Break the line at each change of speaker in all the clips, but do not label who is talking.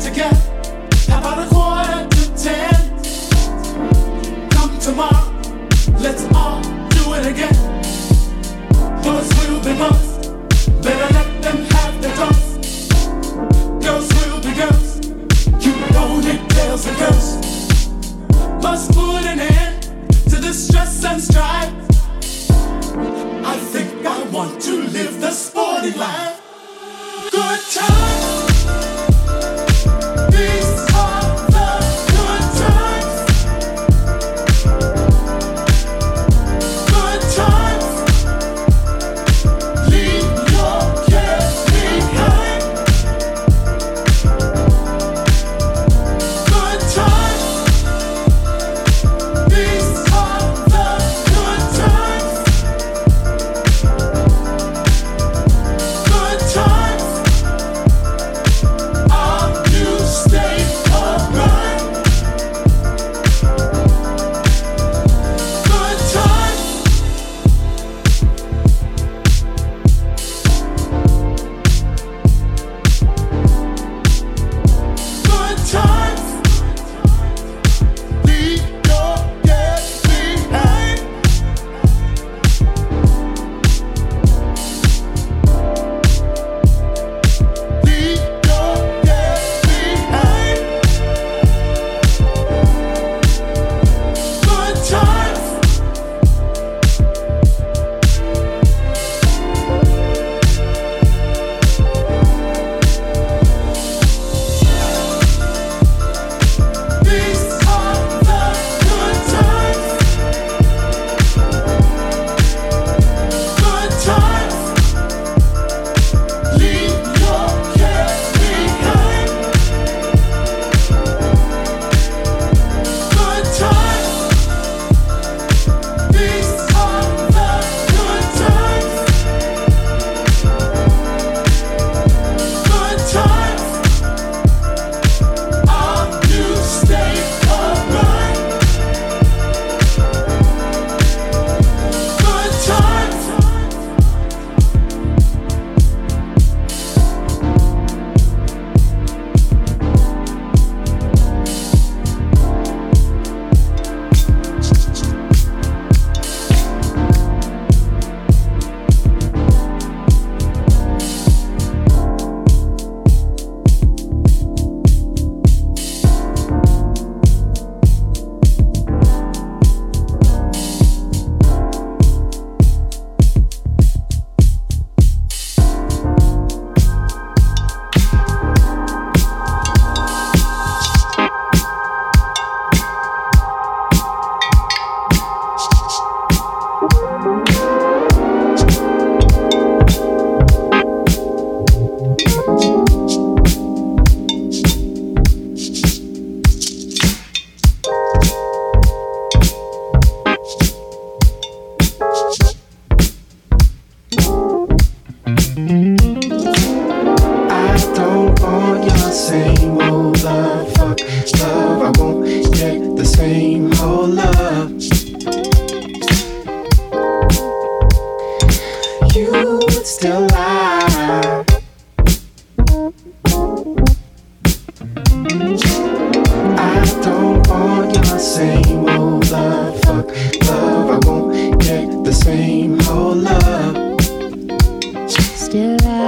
to get? A quarter to ten? Come tomorrow, let's.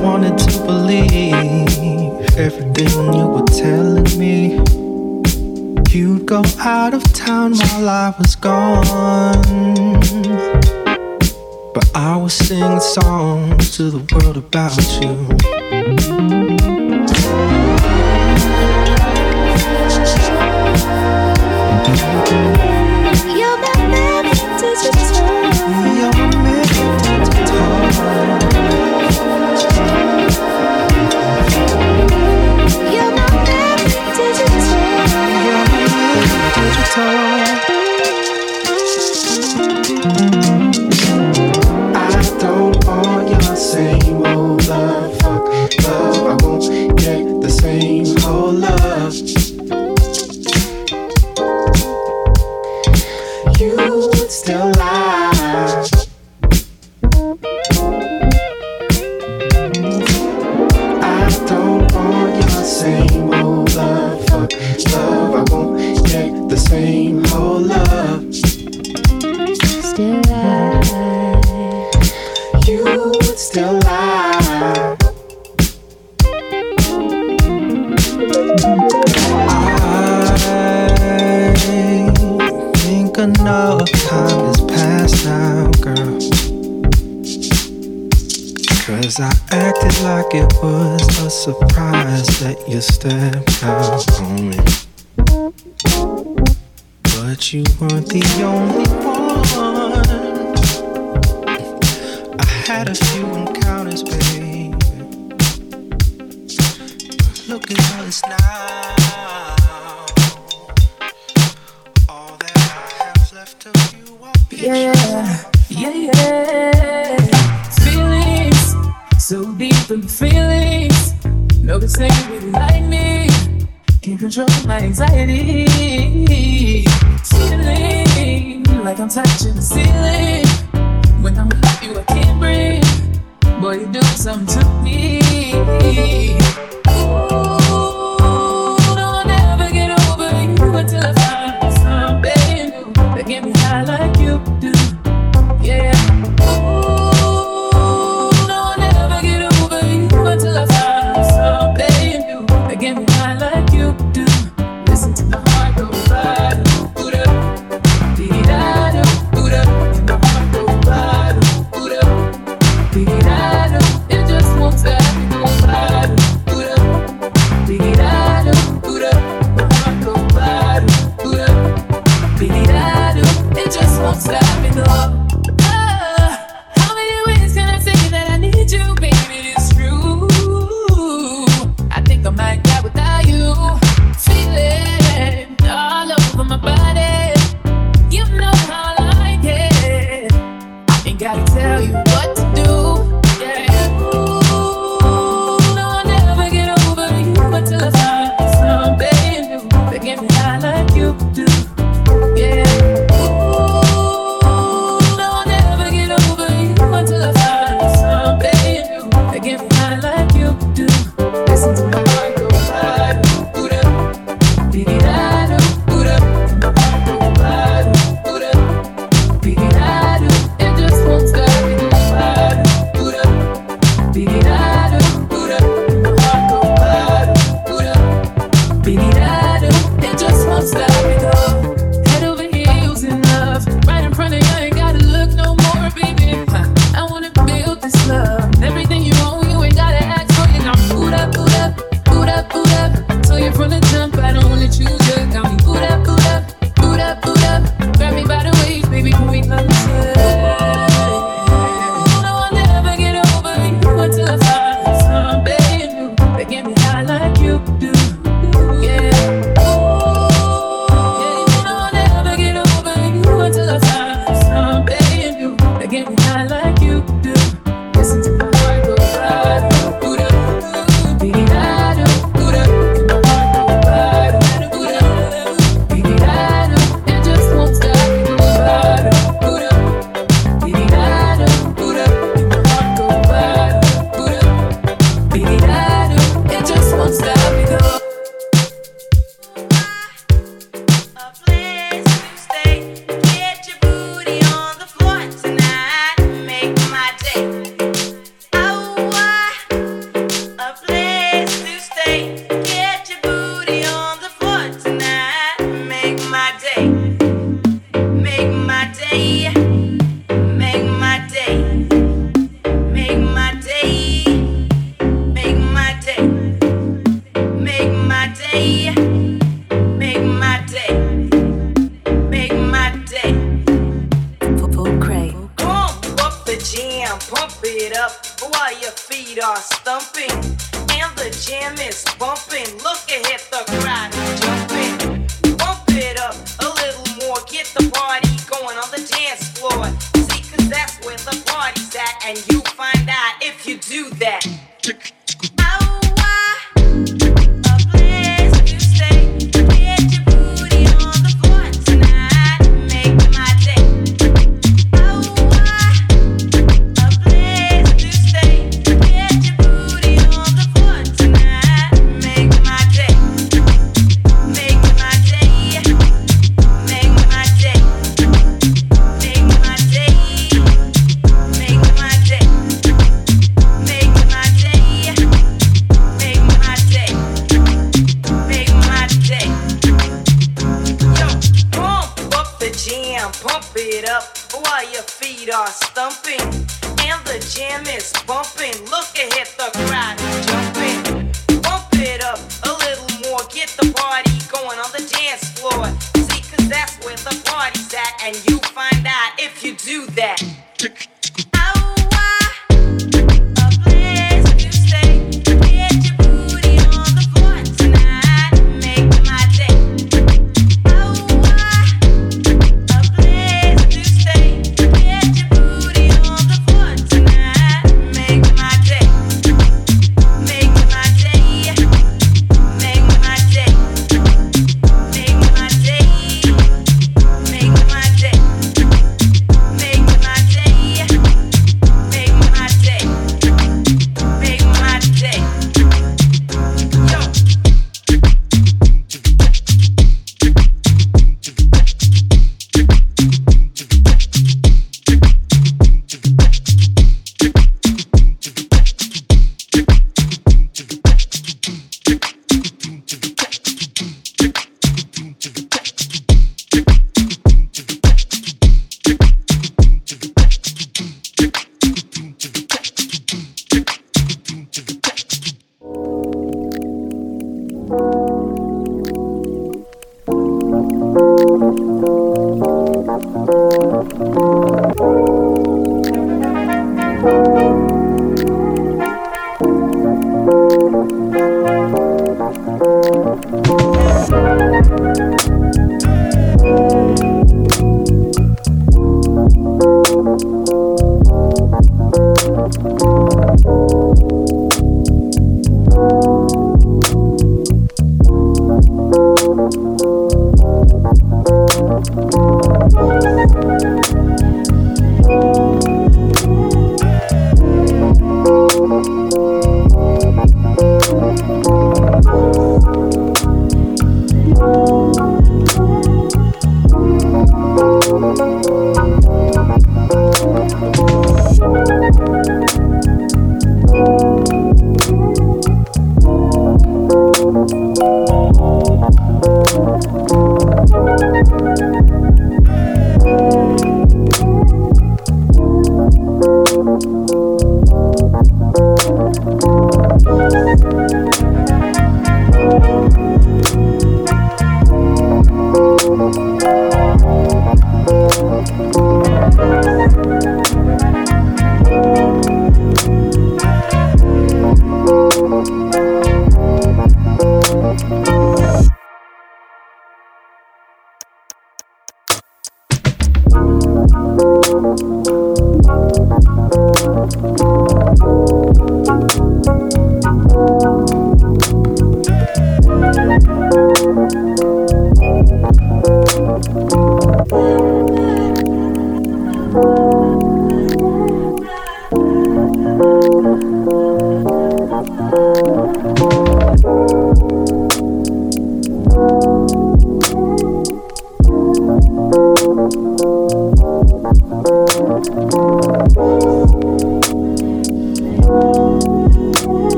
wanted to believe everything you were telling me. You'd go out of town while I was gone. But I was singing songs to the world about you.
like I'm touching the ceiling. When I'm with you, I can't breathe. Boy, you do something to me. I do. It just wants that.